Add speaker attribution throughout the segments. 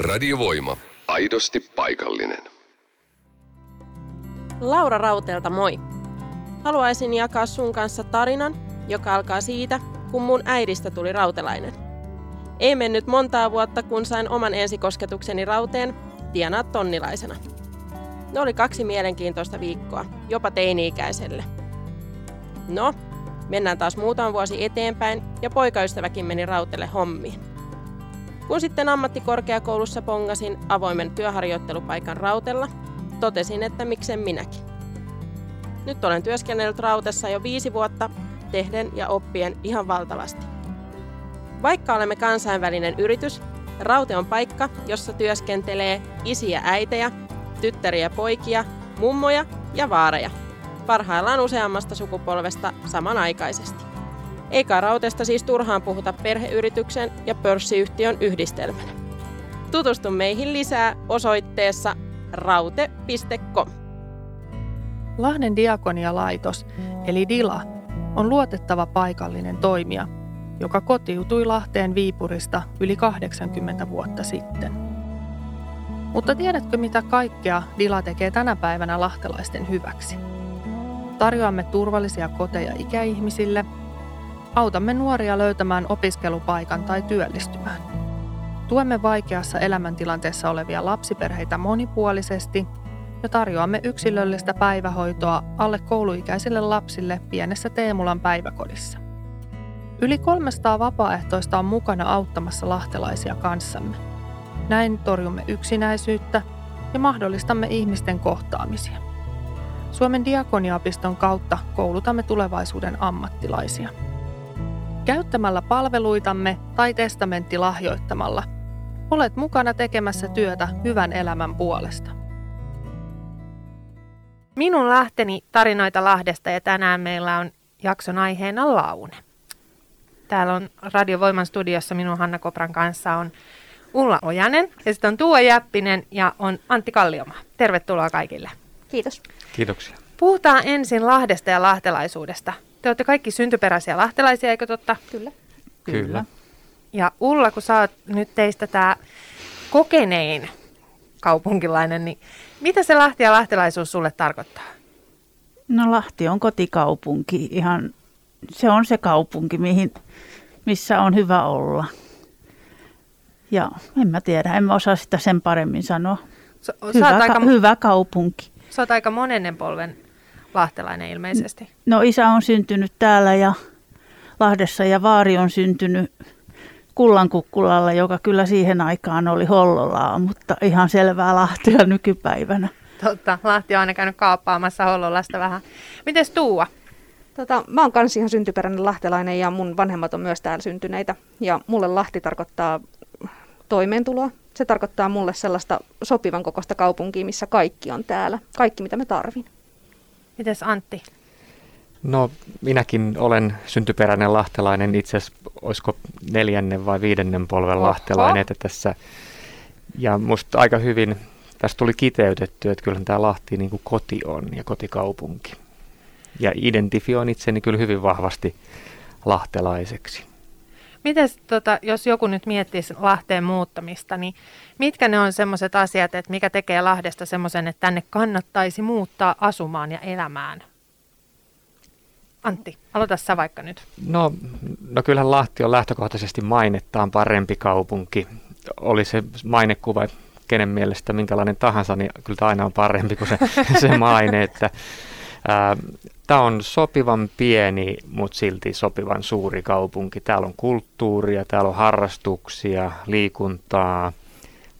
Speaker 1: Radiovoima. Aidosti paikallinen.
Speaker 2: Laura Rauteelta moi. Haluaisin jakaa sun kanssa tarinan, joka alkaa siitä, kun mun äidistä tuli rautelainen. Ei mennyt montaa vuotta, kun sain oman ensikosketukseni rauteen tienaa tonnilaisena. Ne oli kaksi mielenkiintoista viikkoa, jopa teini-ikäiselle. No, mennään taas muutama vuosi eteenpäin ja poikaystäväkin meni rautelle hommiin. Kun sitten ammattikorkeakoulussa pongasin avoimen työharjoittelupaikan rautella, totesin, että miksen minäkin. Nyt olen työskennellyt rautessa jo viisi vuotta, tehden ja oppien ihan valtavasti. Vaikka olemme kansainvälinen yritys, Raute on paikka, jossa työskentelee isiä äitejä, tyttäriä poikia, mummoja ja vaareja. Parhaillaan useammasta sukupolvesta samanaikaisesti. Eikä rautesta siis turhaan puhuta perheyrityksen ja pörssiyhtiön yhdistelmänä. Tutustu meihin lisää osoitteessa raute.com.
Speaker 3: Lahden diakonialaitos, eli DILA, on luotettava paikallinen toimija, joka kotiutui Lahteen Viipurista yli 80 vuotta sitten. Mutta tiedätkö mitä kaikkea DILA tekee tänä päivänä lahtelaisten hyväksi? Tarjoamme turvallisia koteja ikäihmisille – Autamme nuoria löytämään opiskelupaikan tai työllistymään. Tuemme vaikeassa elämäntilanteessa olevia lapsiperheitä monipuolisesti ja tarjoamme yksilöllistä päivähoitoa alle kouluikäisille lapsille pienessä Teemulan päiväkodissa. Yli 300 vapaaehtoista on mukana auttamassa lahtelaisia kanssamme. Näin torjumme yksinäisyyttä ja mahdollistamme ihmisten kohtaamisia. Suomen diakoniapiston kautta koulutamme tulevaisuuden ammattilaisia – Käyttämällä palveluitamme tai testamentti lahjoittamalla olet mukana tekemässä työtä hyvän elämän puolesta.
Speaker 4: Minun lähteni tarinoita Lahdesta ja tänään meillä on jakson aiheena Laune. Täällä on Radiovoiman studiossa minun Hanna Kopran kanssa on Ulla Ojanen ja sitten on Tuo Jäppinen ja on Antti Kallioma. Tervetuloa kaikille.
Speaker 5: Kiitos.
Speaker 6: Kiitoksia.
Speaker 4: Puhutaan ensin Lahdesta ja lahtelaisuudesta. Te olette kaikki syntyperäisiä lahtelaisia, eikö totta?
Speaker 5: Kyllä.
Speaker 6: Kyllä.
Speaker 4: Ja Ulla, kun sä oot nyt teistä tämä kokenein kaupunkilainen, niin mitä se Lahti ja lahtelaisuus sulle tarkoittaa?
Speaker 7: No Lahti on kotikaupunki. Ihan, se on se kaupunki, mihin, missä on hyvä olla. Ja en mä tiedä, en mä osaa sitä sen paremmin sanoa.
Speaker 4: So,
Speaker 7: hyvä,
Speaker 4: aika,
Speaker 7: hyvä kaupunki.
Speaker 4: Sä oot aika monennen polven lahtelainen ilmeisesti.
Speaker 7: No isä on syntynyt täällä ja Lahdessa ja vaari on syntynyt Kullankukkulalla, joka kyllä siihen aikaan oli Hollolaa, mutta ihan selvää Lahtea nykypäivänä.
Speaker 4: Totta, Lahti on aina käynyt kaappaamassa Hollolasta vähän. Mites Tuua?
Speaker 5: Tota, mä oon kans ihan syntyperäinen lahtelainen ja mun vanhemmat on myös täällä syntyneitä. Ja mulle Lahti tarkoittaa toimeentuloa. Se tarkoittaa mulle sellaista sopivan kokoista kaupunkia, missä kaikki on täällä. Kaikki, mitä mä tarvin.
Speaker 4: Mites Antti?
Speaker 6: No minäkin olen syntyperäinen lahtelainen, itse asiassa olisiko neljännen vai viidennen polven Oho. lahtelainen että tässä. Ja musta aika hyvin tästä tuli kiteytetty, että kyllähän tämä Lahti niin kuin koti on ja kotikaupunki. Ja identifioin itseni kyllä hyvin vahvasti lahtelaiseksi.
Speaker 4: Miten tota, jos joku nyt miettisi Lahteen muuttamista, niin mitkä ne on semmoiset asiat, että mikä tekee Lahdesta semmoisen, että tänne kannattaisi muuttaa asumaan ja elämään? Antti, aloita sä vaikka nyt.
Speaker 6: No, no kyllähän Lahti on lähtökohtaisesti mainettaan parempi kaupunki. Oli se mainekuva kenen mielestä minkälainen tahansa, niin kyllä tämä aina on parempi kuin se, se maine. Että, Tämä on sopivan pieni, mutta silti sopivan suuri kaupunki. Täällä on kulttuuria, täällä on harrastuksia, liikuntaa.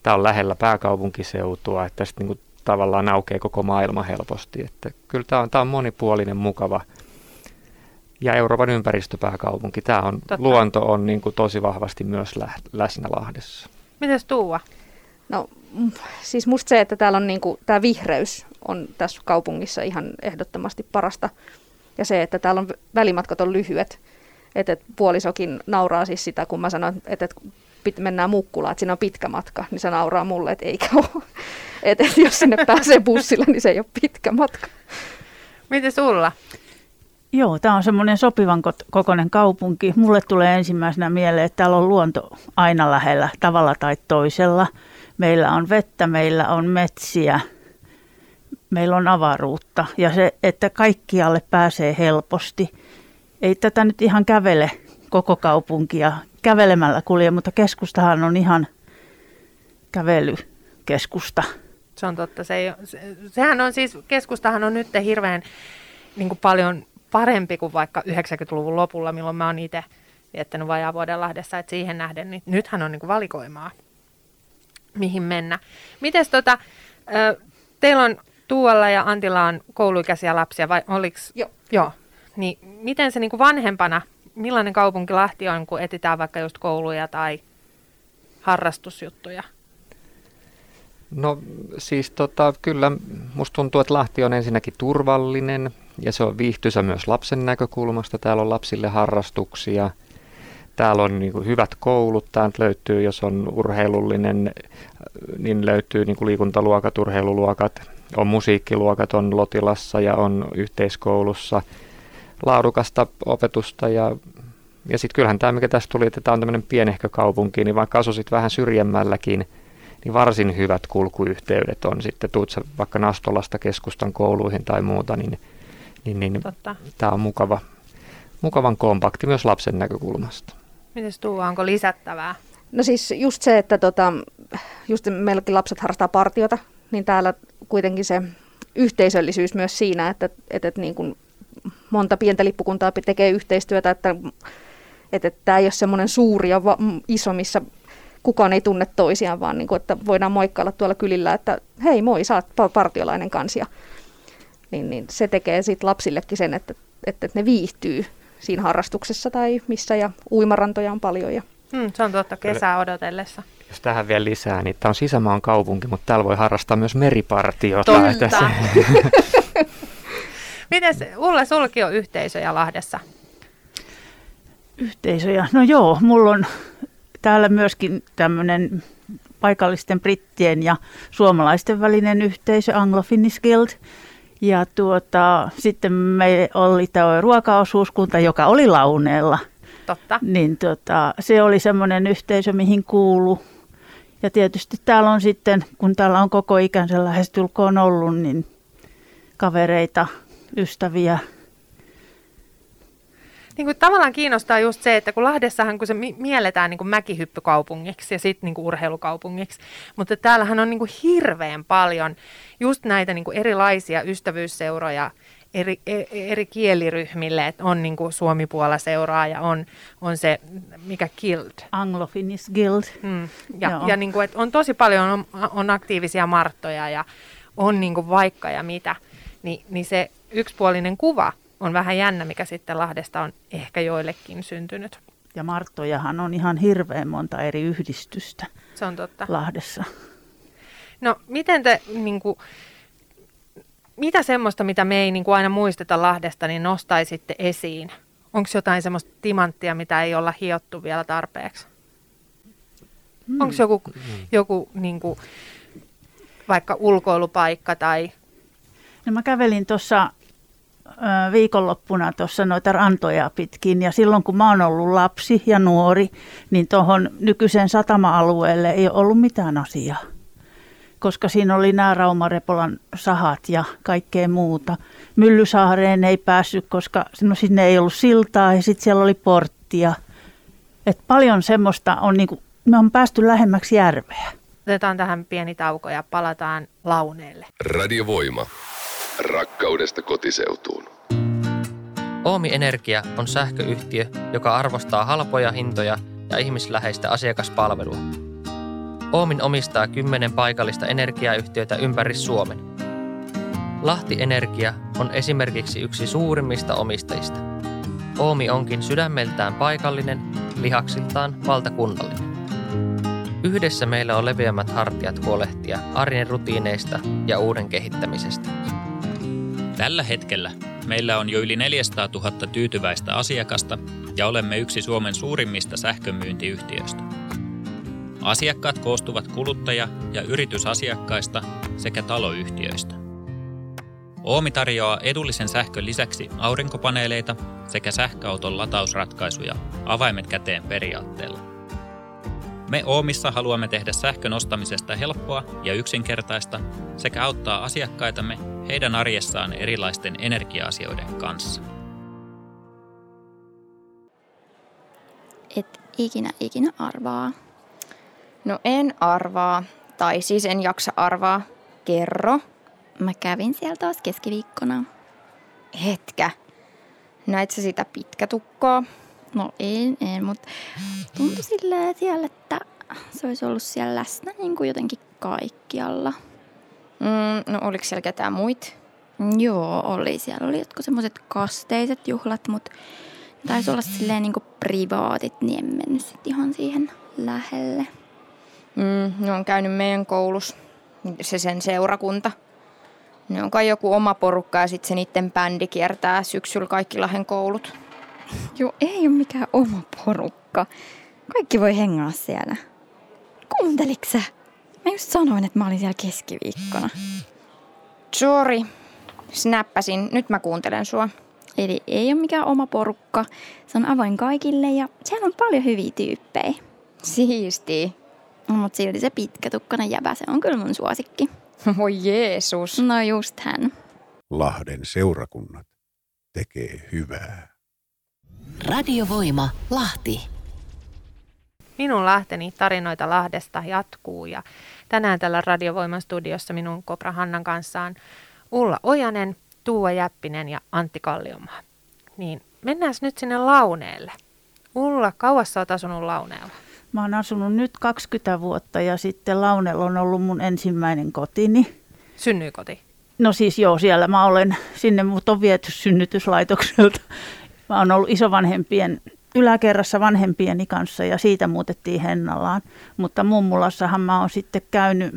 Speaker 6: Tämä on lähellä pääkaupunkiseutua, että tästä niin tavallaan aukeaa koko maailma helposti. Että kyllä tämä on, tämä on monipuolinen, mukava ja Euroopan ympäristöpääkaupunki. Tämä on, Totta. luonto on niin kuin tosi vahvasti myös lä- läsnä Lahdessa.
Speaker 4: Mites Tuua?
Speaker 5: No siis musta se, että täällä on niin kuin, tämä vihreys on tässä kaupungissa ihan ehdottomasti parasta. Ja se, että täällä on välimatkat on lyhyet. Että et puolisokin nauraa siis sitä, kun mä sanon, että et mennään Mukkulaan, että siinä on pitkä matka, niin se nauraa mulle, että eikä ole. Että et jos sinne pääsee bussilla, niin se ei ole pitkä matka.
Speaker 4: Miten sulla?
Speaker 7: Joo, tämä on semmoinen sopivan kokoinen kaupunki. Mulle tulee ensimmäisenä mieleen, että täällä on luonto aina lähellä tavalla tai toisella – Meillä on vettä, meillä on metsiä, meillä on avaruutta ja se, että kaikkialle pääsee helposti. Ei tätä nyt ihan kävele koko kaupunkia kävelemällä kulje, mutta keskustahan on ihan kävelykeskusta.
Speaker 4: Se on totta. Se ei, se, sehän on siis, keskustahan on nyt hirveän niin kuin paljon parempi kuin vaikka 90-luvun lopulla, milloin mä oon itse viettänyt vajaa vuoden Lahdessa, että siihen nähden, niin nythän on niin kuin valikoimaa, mihin mennä. Mites tota, teillä on Tuolla ja Antilla on kouluikäisiä lapsia, vai oliks?
Speaker 5: Joo.
Speaker 4: Joo. Niin miten se niin kuin vanhempana, millainen kaupunki Lahti on, kun etitään vaikka just kouluja tai harrastusjuttuja?
Speaker 6: No siis tota, kyllä musta tuntuu, että Lahti on ensinnäkin turvallinen ja se on viihtyisä myös lapsen näkökulmasta. Täällä on lapsille harrastuksia. Täällä on niin kuin hyvät koulut, täältä löytyy, jos on urheilullinen, niin löytyy niin kuin liikuntaluokat, urheiluluokat, on musiikkiluokat, on Lotilassa ja on yhteiskoulussa laadukasta opetusta ja, ja sitten kyllähän tämä, mikä tässä tuli, että tämä on tämmöinen pienehkö kaupunki, niin vaikka asusit vähän syrjemmälläkin, niin varsin hyvät kulkuyhteydet on sitten, tuut vaikka Nastolasta keskustan kouluihin tai muuta, niin, niin, niin tämä on mukava, mukavan kompakti myös lapsen näkökulmasta.
Speaker 4: Miten Tuula, onko lisättävää?
Speaker 5: No siis just se, että tota, just meilläkin lapset harrastaa partiota, niin täällä kuitenkin se yhteisöllisyys myös siinä, että, että, että niin kuin monta pientä lippukuntaa tekee yhteistyötä, että, että, että tämä ei ole semmoinen suuri ja va- iso, missä kukaan ei tunne toisiaan, vaan niin kuin, että voidaan moikkailla tuolla kylillä, että hei moi, sä oot partiolainen kansia. Niin, niin se tekee sitten lapsillekin sen, että, että ne viihtyy siinä harrastuksessa tai missä ja uimarantoja on paljon. Ja...
Speaker 4: Hmm, se on totta kesää odotellessa.
Speaker 6: Jos tähän vielä lisää, niin tämä on sisämaan kaupunki, mutta täällä voi harrastaa myös meripartiota.
Speaker 4: Totta. Miten Ulla, sulki on yhteisöjä Lahdessa?
Speaker 7: Yhteisöjä? No joo, mulla on täällä myöskin tämmöinen paikallisten brittien ja suomalaisten välinen yhteisö, Anglo-Finnish Guild. Ja tuota, sitten me oli tämä ruokaosuuskunta, joka oli launeella.
Speaker 4: Totta.
Speaker 7: Niin tuota, se oli semmoinen yhteisö, mihin kuulu. Ja tietysti täällä on sitten, kun täällä on koko ikänsä lähestulkoon ollut, niin kavereita, ystäviä,
Speaker 4: niin kuin tavallaan kiinnostaa just se, että kun Lahdessahan kun se mielletään niin kuin mäkihyppykaupungiksi ja sitten niin kuin urheilukaupungiksi, mutta täällähän on niin kuin hirveän paljon just näitä niin kuin erilaisia ystävyysseuroja eri, eri, eri kieliryhmille, että on niin kuin Suomi-Puola-seuraa ja on, on se, mikä Guild.
Speaker 7: Anglo-Finnish Guild.
Speaker 4: Mm. Ja, ja niin kuin, että on tosi paljon on, on aktiivisia marttoja ja on niin kuin vaikka ja mitä, Ni, niin se yksipuolinen kuva on vähän jännä, mikä sitten Lahdesta on ehkä joillekin syntynyt.
Speaker 7: Ja Marttojahan on ihan hirveän monta eri yhdistystä
Speaker 4: Se on totta.
Speaker 7: Lahdessa.
Speaker 4: No miten te, niin kuin, mitä semmoista, mitä me ei niin kuin aina muisteta Lahdesta, niin nostaisitte esiin? Onko jotain semmoista timanttia, mitä ei olla hiottu vielä tarpeeksi? Hmm. Onko joku, joku niin kuin, vaikka ulkoilupaikka tai...
Speaker 7: No mä kävelin tuossa viikonloppuna tuossa noita rantoja pitkin ja silloin kun mä oon ollut lapsi ja nuori, niin tuohon nykyiseen satama-alueelle ei ollut mitään asiaa. Koska siinä oli nämä Raumarepolan sahat ja kaikkea muuta. Myllysaareen ei päässyt, koska no sinne ei ollut siltaa ja sitten siellä oli porttia. Et paljon semmoista on, niinku, me on päästy lähemmäksi järveä.
Speaker 4: Otetaan tähän pieni tauko ja palataan launeelle.
Speaker 1: Radiovoima. Rakkaudesta kotiseutuun.
Speaker 8: Oomi Energia on sähköyhtiö, joka arvostaa halpoja hintoja ja ihmisläheistä asiakaspalvelua. Oomin omistaa kymmenen paikallista energiayhtiötä ympäri Suomen. Lahti Energia on esimerkiksi yksi suurimmista omistajista. Oomi onkin sydämeltään paikallinen, lihaksiltaan valtakunnallinen. Yhdessä meillä on leveämmät hartiat huolehtia arjen rutiineista ja uuden kehittämisestä.
Speaker 9: Tällä hetkellä meillä on jo yli 400 000 tyytyväistä asiakasta ja olemme yksi Suomen suurimmista sähkömyyntiyhtiöistä. Asiakkaat koostuvat kuluttaja- ja yritysasiakkaista sekä taloyhtiöistä. Oomi tarjoaa edullisen sähkön lisäksi aurinkopaneeleita sekä sähköauton latausratkaisuja avaimet käteen periaatteella. Me Oomissa haluamme tehdä sähkön ostamisesta helppoa ja yksinkertaista sekä auttaa asiakkaitamme heidän arjessaan erilaisten energia-asioiden kanssa.
Speaker 10: Et ikinä ikinä arvaa. No en arvaa, tai siis en jaksa arvaa. Kerro. Mä kävin siellä taas keskiviikkona. Hetkä. Näit sä sitä pitkätukkoa? No en, en, mutta tuntui silleen siellä, että se olisi ollut siellä läsnä niin kuin jotenkin kaikkialla. Mm, no oliko siellä ketään muit? Joo, oli. Siellä oli jotkut semmoiset kasteiset juhlat, mutta taisi olla silleen niin kuin privaatit, niin en mennyt sit ihan siihen lähelle. Mm, ne on käynyt meidän koulussa, se sen seurakunta. Ne on kai joku oma porukka ja sitten se niiden bändi kiertää syksyllä kaikki Lahden koulut. Joo, ei ole mikään oma porukka. Kaikki voi hengaa siellä. Kuunteliks sä? Mä just sanoin, että mä olin siellä keskiviikkona. Sorry. Snappasin. Nyt mä kuuntelen sua. Eli ei ole mikään oma porukka. Se on avoin kaikille ja siellä on paljon hyviä tyyppejä. Siisti. No, mutta silti se pitkätukkana jäbä, se on kyllä mun suosikki. Voi Jeesus. No just hän.
Speaker 11: Lahden seurakunnat tekee hyvää.
Speaker 12: Radiovoima Lahti.
Speaker 4: Minun lähteni tarinoita Lahdesta jatkuu ja tänään tällä Radiovoiman studiossa minun Kopra Hannan kanssa on Ulla Ojanen, Tuua Jäppinen ja Antti Kalliomaa. Niin mennään nyt sinne Launeelle. Ulla, kauas sä oot asunut Launeella?
Speaker 7: Mä oon asunut nyt 20 vuotta ja sitten Launella on ollut mun ensimmäinen kotini.
Speaker 4: Synnyykoti?
Speaker 7: No siis joo, siellä mä olen, sinne mut on viety synnytyslaitokselta. Mä oon ollut isovanhempien yläkerrassa vanhempieni kanssa ja siitä muutettiin Hennallaan. Mutta mummulassahan mä oon sitten käynyt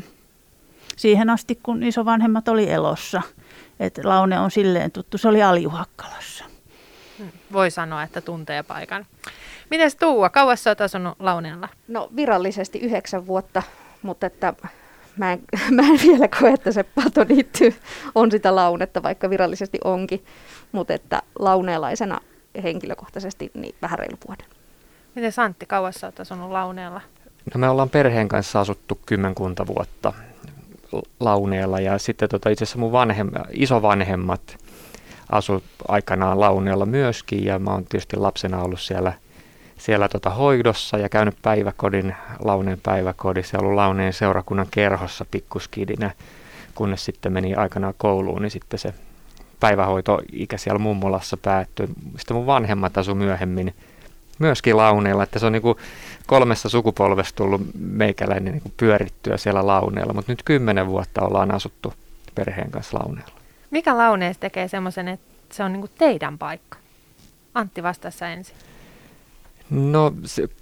Speaker 7: siihen asti, kun isovanhemmat oli elossa. Et Laune on silleen tuttu, se oli Aljuhakkalassa.
Speaker 4: Voi sanoa, että tuntee paikan. Mites Tuua, kauas sä oot asunut Launeella?
Speaker 5: No virallisesti yhdeksän vuotta, mutta että mä en, mä en vielä koe, että se patoniitty on sitä launetta, vaikka virallisesti onkin. Mutta että launeelaisena henkilökohtaisesti niin vähän reilu vuoden.
Speaker 4: Miten Santti, kauas sä oot asunut Launeella?
Speaker 6: No me ollaan perheen kanssa asuttu kymmenkunta vuotta Launeella ja sitten tota, itse asiassa mun vanhem, isovanhemmat asu aikanaan Launeella myöskin ja mä oon tietysti lapsena ollut siellä, siellä tota hoidossa ja käynyt päiväkodin, Launeen päiväkodissa ja ollut Launeen seurakunnan kerhossa pikkuskidinä, kunnes sitten meni aikanaan kouluun, niin sitten se päivähoitoikä siellä mummolassa päättyi. Sitten mun vanhemmat asu myöhemmin myöskin launeella, että se on niin kuin kolmessa sukupolvesta tullut meikäläinen niin pyörittyä siellä launeella, mutta nyt kymmenen vuotta ollaan asuttu perheen kanssa launeella.
Speaker 4: Mikä launeessa tekee semmoisen, että se on niin kuin teidän paikka? Antti vastassa ensin.
Speaker 6: No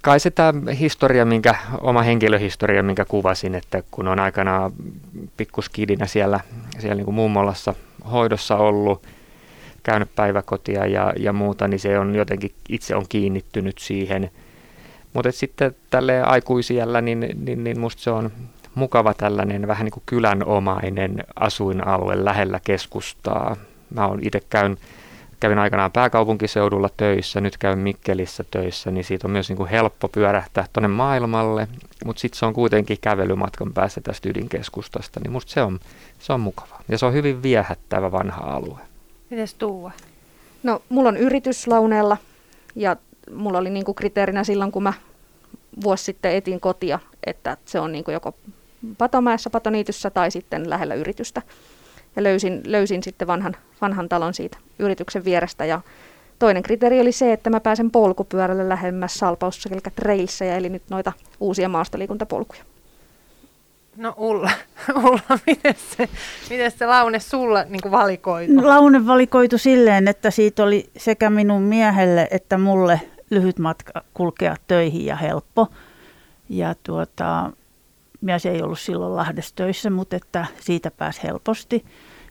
Speaker 6: kai se tämä historia, minkä, oma henkilöhistoria, minkä kuvasin, että kun on aikana pikkuskidinä siellä, siellä niin kuin mummolassa hoidossa ollut, käynyt päiväkotia ja, ja muuta, niin se on jotenkin itse on kiinnittynyt siihen. Mutta sitten tälle aikuisiellä, niin, niin, niin musta se on mukava tällainen vähän niin kuin kylänomainen asuinalue lähellä keskustaa. Mä oon itse käyn, kävin aikanaan pääkaupunkiseudulla töissä, nyt käyn Mikkelissä töissä, niin siitä on myös niin kuin helppo pyörähtää tuonne maailmalle, mutta sitten se on kuitenkin kävelymatkan päässä tästä ydinkeskustasta, niin musta se on, se on mukava. Ja se on hyvin viehättävä vanha alue.
Speaker 4: Mites Tuua?
Speaker 5: No, mulla on yritys Launeella ja mulla oli niinku kriteerinä silloin, kun mä vuosi sitten etin kotia, että se on niinku joko Patomäessä, Patoniityssä tai sitten lähellä yritystä. Ja löysin, löysin sitten vanhan, vanhan talon siitä yrityksen vierestä ja toinen kriteeri oli se, että mä pääsen polkupyörälle lähemmäs Salpaus eli trailsseja, eli nyt noita uusia maastoliikuntapolkuja.
Speaker 4: No Ulla, Ulla miten se, miten se Laune sulla niin valikoitu?
Speaker 7: Laune valikoitu silleen, että siitä oli sekä minun miehelle että mulle lyhyt matka kulkea töihin ja helppo. Ja tuota, mies ei ollut silloin Lahdessa töissä, mutta että siitä pääsi helposti.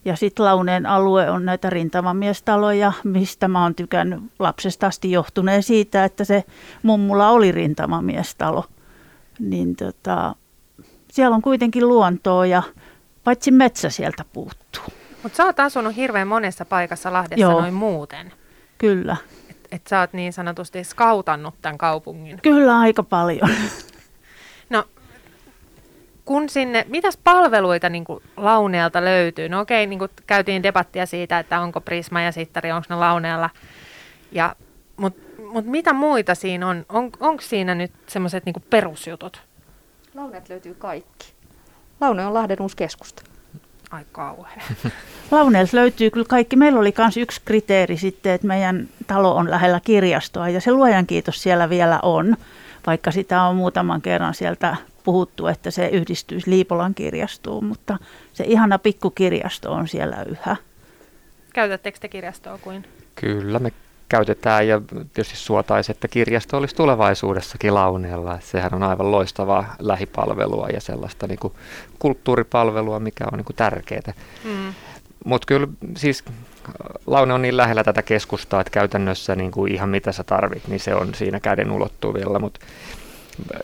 Speaker 7: Ja sitten Launeen alue on näitä rintamamiestaloja, mistä mä oon tykännyt lapsesta asti johtuneen siitä, että se mummulla oli rintamamiestalo. Niin tota, siellä on kuitenkin luontoa ja paitsi metsä sieltä puuttuu.
Speaker 4: Mutta sä oot asunut hirveän monessa paikassa Lahdessa Joo. noin muuten.
Speaker 7: Kyllä.
Speaker 4: Että et sä oot niin sanotusti skautannut tämän kaupungin.
Speaker 7: Kyllä aika paljon.
Speaker 4: Kun sinne, mitäs palveluita niin kuin launeelta löytyy? No okei, niin kuin käytiin debattia siitä, että onko Prisma ja Sittari, onko ne launeella. Ja, Mutta mut mitä muita siinä on? on onko siinä nyt semmoiset niin perusjutut?
Speaker 5: Launeet löytyy kaikki. Laune on Lahden uusi keskusta.
Speaker 4: Ai kauhean.
Speaker 7: Launeelta löytyy kyllä kaikki. Meillä oli myös yksi kriteeri sitten, että meidän talo on lähellä kirjastoa ja se luojan kiitos siellä vielä on, vaikka sitä on muutaman kerran sieltä puhuttu, että se yhdistyisi Liipolan kirjastoon, mutta se ihana pikkukirjasto on siellä yhä.
Speaker 4: Käytättekö te kirjastoa kuin?
Speaker 6: Kyllä, me käytetään ja tietysti suotaisi, että kirjasto olisi tulevaisuudessakin launeella. Sehän on aivan loistavaa lähipalvelua ja sellaista niin kuin kulttuuripalvelua, mikä on niin kuin tärkeää. Mm. Mutta kyllä siis Laune on niin lähellä tätä keskustaa, että käytännössä niin kuin ihan mitä sä tarvit, niin se on siinä käden ulottuvilla. Mutta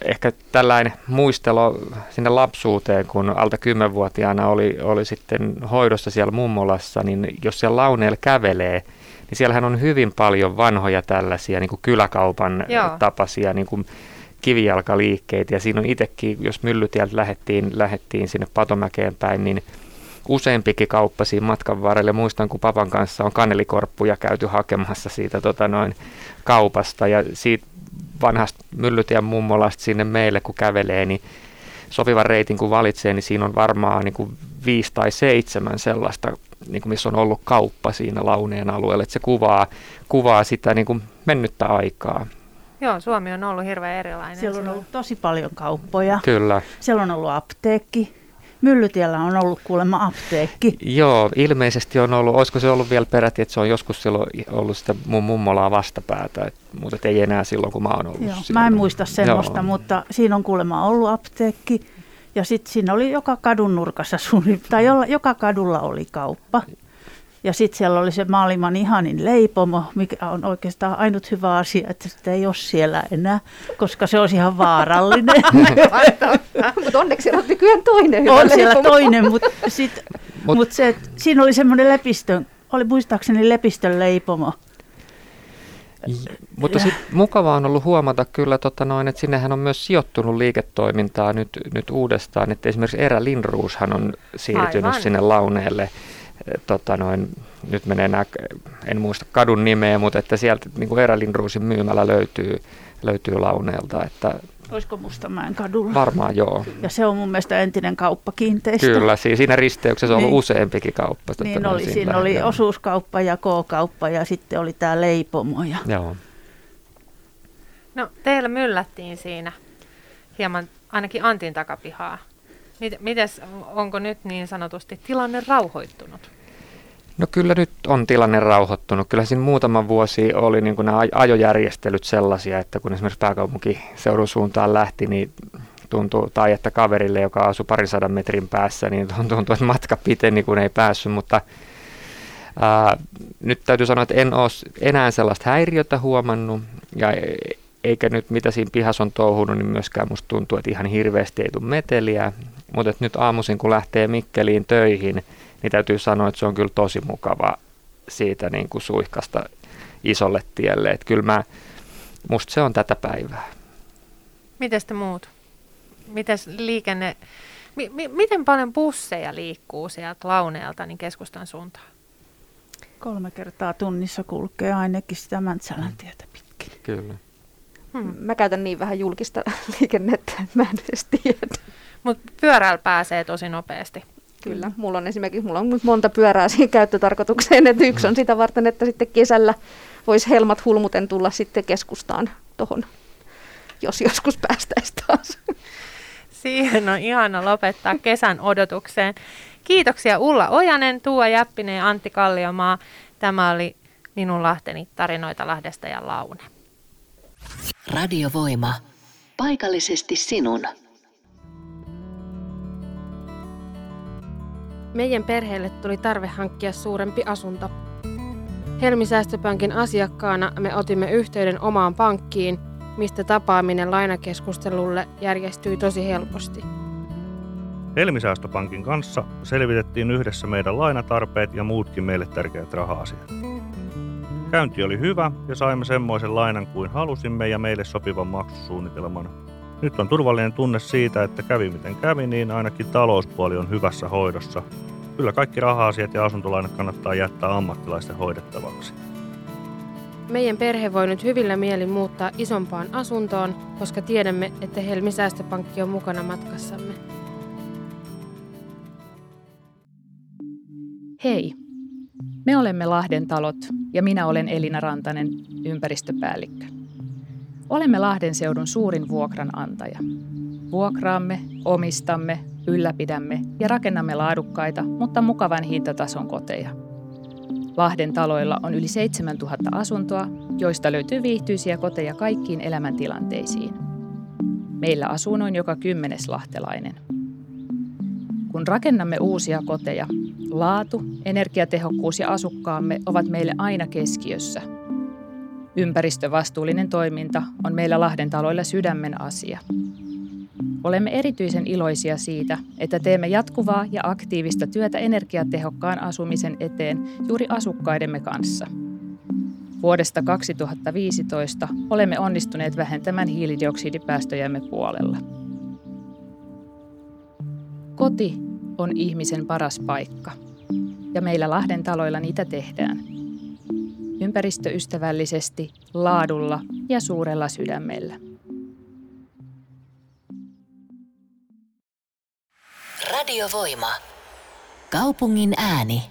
Speaker 6: ehkä tällainen muistelo sinne lapsuuteen, kun alta kymmenvuotiaana oli, oli sitten hoidossa siellä mummolassa, niin jos siellä launeella kävelee, niin siellähän on hyvin paljon vanhoja tällaisia niin kuin kyläkaupan Joo. tapaisia niin kuin kivijalkaliikkeitä. Ja siinä on itsekin, jos myllytieltä lähettiin, lähettiin sinne Patomäkeen päin, niin useampikin kauppa siinä matkan varrelle. Muistan, kun papan kanssa on kanelikorppuja käyty hakemassa siitä tota noin, kaupasta ja siitä vanhasta Myllytien mummolasta sinne meille, kun kävelee, niin sopivan reitin kun valitsee, niin siinä on varmaan niin kuin viisi tai seitsemän sellaista, niin kuin missä on ollut kauppa siinä Launeen alueella. Että se kuvaa, kuvaa sitä niin kuin mennyttä aikaa.
Speaker 4: Joo, Suomi on ollut hirveän erilainen.
Speaker 7: Siellä on ollut tosi paljon kauppoja.
Speaker 6: Kyllä.
Speaker 7: Siellä on ollut apteekki. Myllytiellä on ollut kuulemma apteekki.
Speaker 6: Joo, ilmeisesti on ollut, olisiko se ollut vielä peräti, että se on joskus silloin ollut sitä mun mummolaa vastapäätä, et, mutta ei enää silloin, kun mä oon ollut
Speaker 7: Joo, Mä en muista semmoista, Joo. mutta siinä on kuulemma ollut apteekki. Ja sitten siinä oli joka kadun nurkassa suuri, tai joka kadulla oli kauppa. Ja sitten siellä oli se maailman ihanin leipomo, mikä on oikeastaan ainut hyvä asia, että sitä ei ole siellä enää, koska se olisi ihan vaarallinen.
Speaker 5: mutta onneksi on nykyään toinen hyvä
Speaker 7: On leipomo. siellä toinen, mutta sit, mut, mut se, siinä oli semmoinen lepistön, oli muistaakseni lepistön leipomo.
Speaker 6: Mutta sit mukavaa on ollut huomata kyllä, tota noin, että sinnehän on myös sijoittunut liiketoimintaa nyt, nyt uudestaan. Että esimerkiksi Erä Lindruushan on siirtynyt Aivan. sinne launeelle tota noin, nyt menee nää, en muista kadun nimeä, mutta että sieltä niin kuin Lindruusin myymällä löytyy, löytyy launeelta. Että
Speaker 7: Olisiko Mustamäen kadulla?
Speaker 6: Varmaan joo.
Speaker 7: Ja se on mun mielestä entinen kauppakiinteistö.
Speaker 6: Kyllä, siinä risteyksessä on niin. ollut useampikin kauppa.
Speaker 7: Niin oli, siinä, siinä oli osuuskauppa ja K-kauppa ja sitten oli tämä leipomo. Ja...
Speaker 6: Joo.
Speaker 4: No teillä myllättiin siinä hieman ainakin Antin takapihaa. Mites, onko nyt niin sanotusti tilanne rauhoittunut?
Speaker 6: No kyllä nyt on tilanne rauhoittunut. Kyllä siinä muutama vuosi oli niin nämä ajojärjestelyt sellaisia, että kun esimerkiksi pääkaupunkiseudun suuntaan lähti, niin tuntui, tai että kaverille, joka asui parin sadan metrin päässä, niin tuntui, että matka piteni, kun ei päässyt, mutta ää, nyt täytyy sanoa, että en ole enää sellaista häiriötä huomannut, ja eikä nyt mitä siinä pihassa on touhunut, niin myöskään musta tuntuu, että ihan hirveästi ei tule meteliä. Mutta nyt aamuisin, kun lähtee Mikkeliin töihin, niin täytyy sanoa, että se on kyllä tosi mukava siitä niin kuin suihkasta isolle tielle. Että kyllä mä, musta se on tätä päivää.
Speaker 4: Miten te muut? Mites liikenne, mi, mi, miten paljon busseja liikkuu sieltä Launeelta niin keskustan suuntaan?
Speaker 7: Kolme kertaa tunnissa kulkee ainakin sitä Mäntsälän tietä pitkin.
Speaker 6: Kyllä.
Speaker 5: Hmm. Mä käytän niin vähän julkista liikennettä, että mä en edes tiedä.
Speaker 4: Mutta pyörällä pääsee tosi nopeasti.
Speaker 5: Kyllä, mulla on esimerkiksi mulla on monta pyörää siihen käyttötarkoitukseen, että yksi on sitä varten, että sitten kesällä voisi helmat hulmuten tulla sitten keskustaan tuohon, jos joskus päästäisiin taas.
Speaker 4: Siihen on ihana lopettaa kesän odotukseen. Kiitoksia Ulla Ojanen, Tuua Jäppinen ja Antti Kalliomaa. Tämä oli minun Lahteni tarinoita Lahdesta ja Laune.
Speaker 12: Radiovoima. Paikallisesti sinun.
Speaker 2: Meidän perheelle tuli tarve hankkia suurempi asunto. Helmisäästöpankin asiakkaana me otimme yhteyden omaan pankkiin, mistä tapaaminen lainakeskustelulle järjestyi tosi helposti.
Speaker 13: Helmisäästöpankin kanssa selvitettiin yhdessä meidän lainatarpeet ja muutkin meille tärkeät raha-asiat. Käynti oli hyvä ja saimme semmoisen lainan kuin halusimme ja meille sopivan maksusuunnitelman. Nyt on turvallinen tunne siitä, että kävi miten kävi, niin ainakin talouspuoli on hyvässä hoidossa. Kyllä kaikki raha-asiat ja asuntolainat kannattaa jättää ammattilaisten hoidettavaksi.
Speaker 4: Meidän perhe voi nyt hyvillä mielin muuttaa isompaan asuntoon, koska tiedämme, että Helmi Säästöpankki on mukana matkassamme.
Speaker 14: Hei, me olemme Lahden talot ja minä olen Elina Rantanen, ympäristöpäällikkö. Olemme Lahden seudun suurin vuokranantaja. Vuokraamme, omistamme, ylläpidämme ja rakennamme laadukkaita, mutta mukavan hintatason koteja. Lahden taloilla on yli 7000 asuntoa, joista löytyy viihtyisiä koteja kaikkiin elämäntilanteisiin. Meillä asuu noin joka kymmenes lahtelainen. Kun rakennamme uusia koteja, laatu, energiatehokkuus ja asukkaamme ovat meille aina keskiössä. Ympäristövastuullinen toiminta on meillä Lahden taloilla sydämen asia. Olemme erityisen iloisia siitä, että teemme jatkuvaa ja aktiivista työtä energiatehokkaan asumisen eteen juuri asukkaidemme kanssa. Vuodesta 2015 olemme onnistuneet vähentämään hiilidioksidipäästöjämme puolella. Koti on ihmisen paras paikka. Ja meillä Lahden taloilla niitä tehdään. Ympäristöystävällisesti, laadulla ja suurella sydämellä.
Speaker 12: Radiovoima. Kaupungin ääni.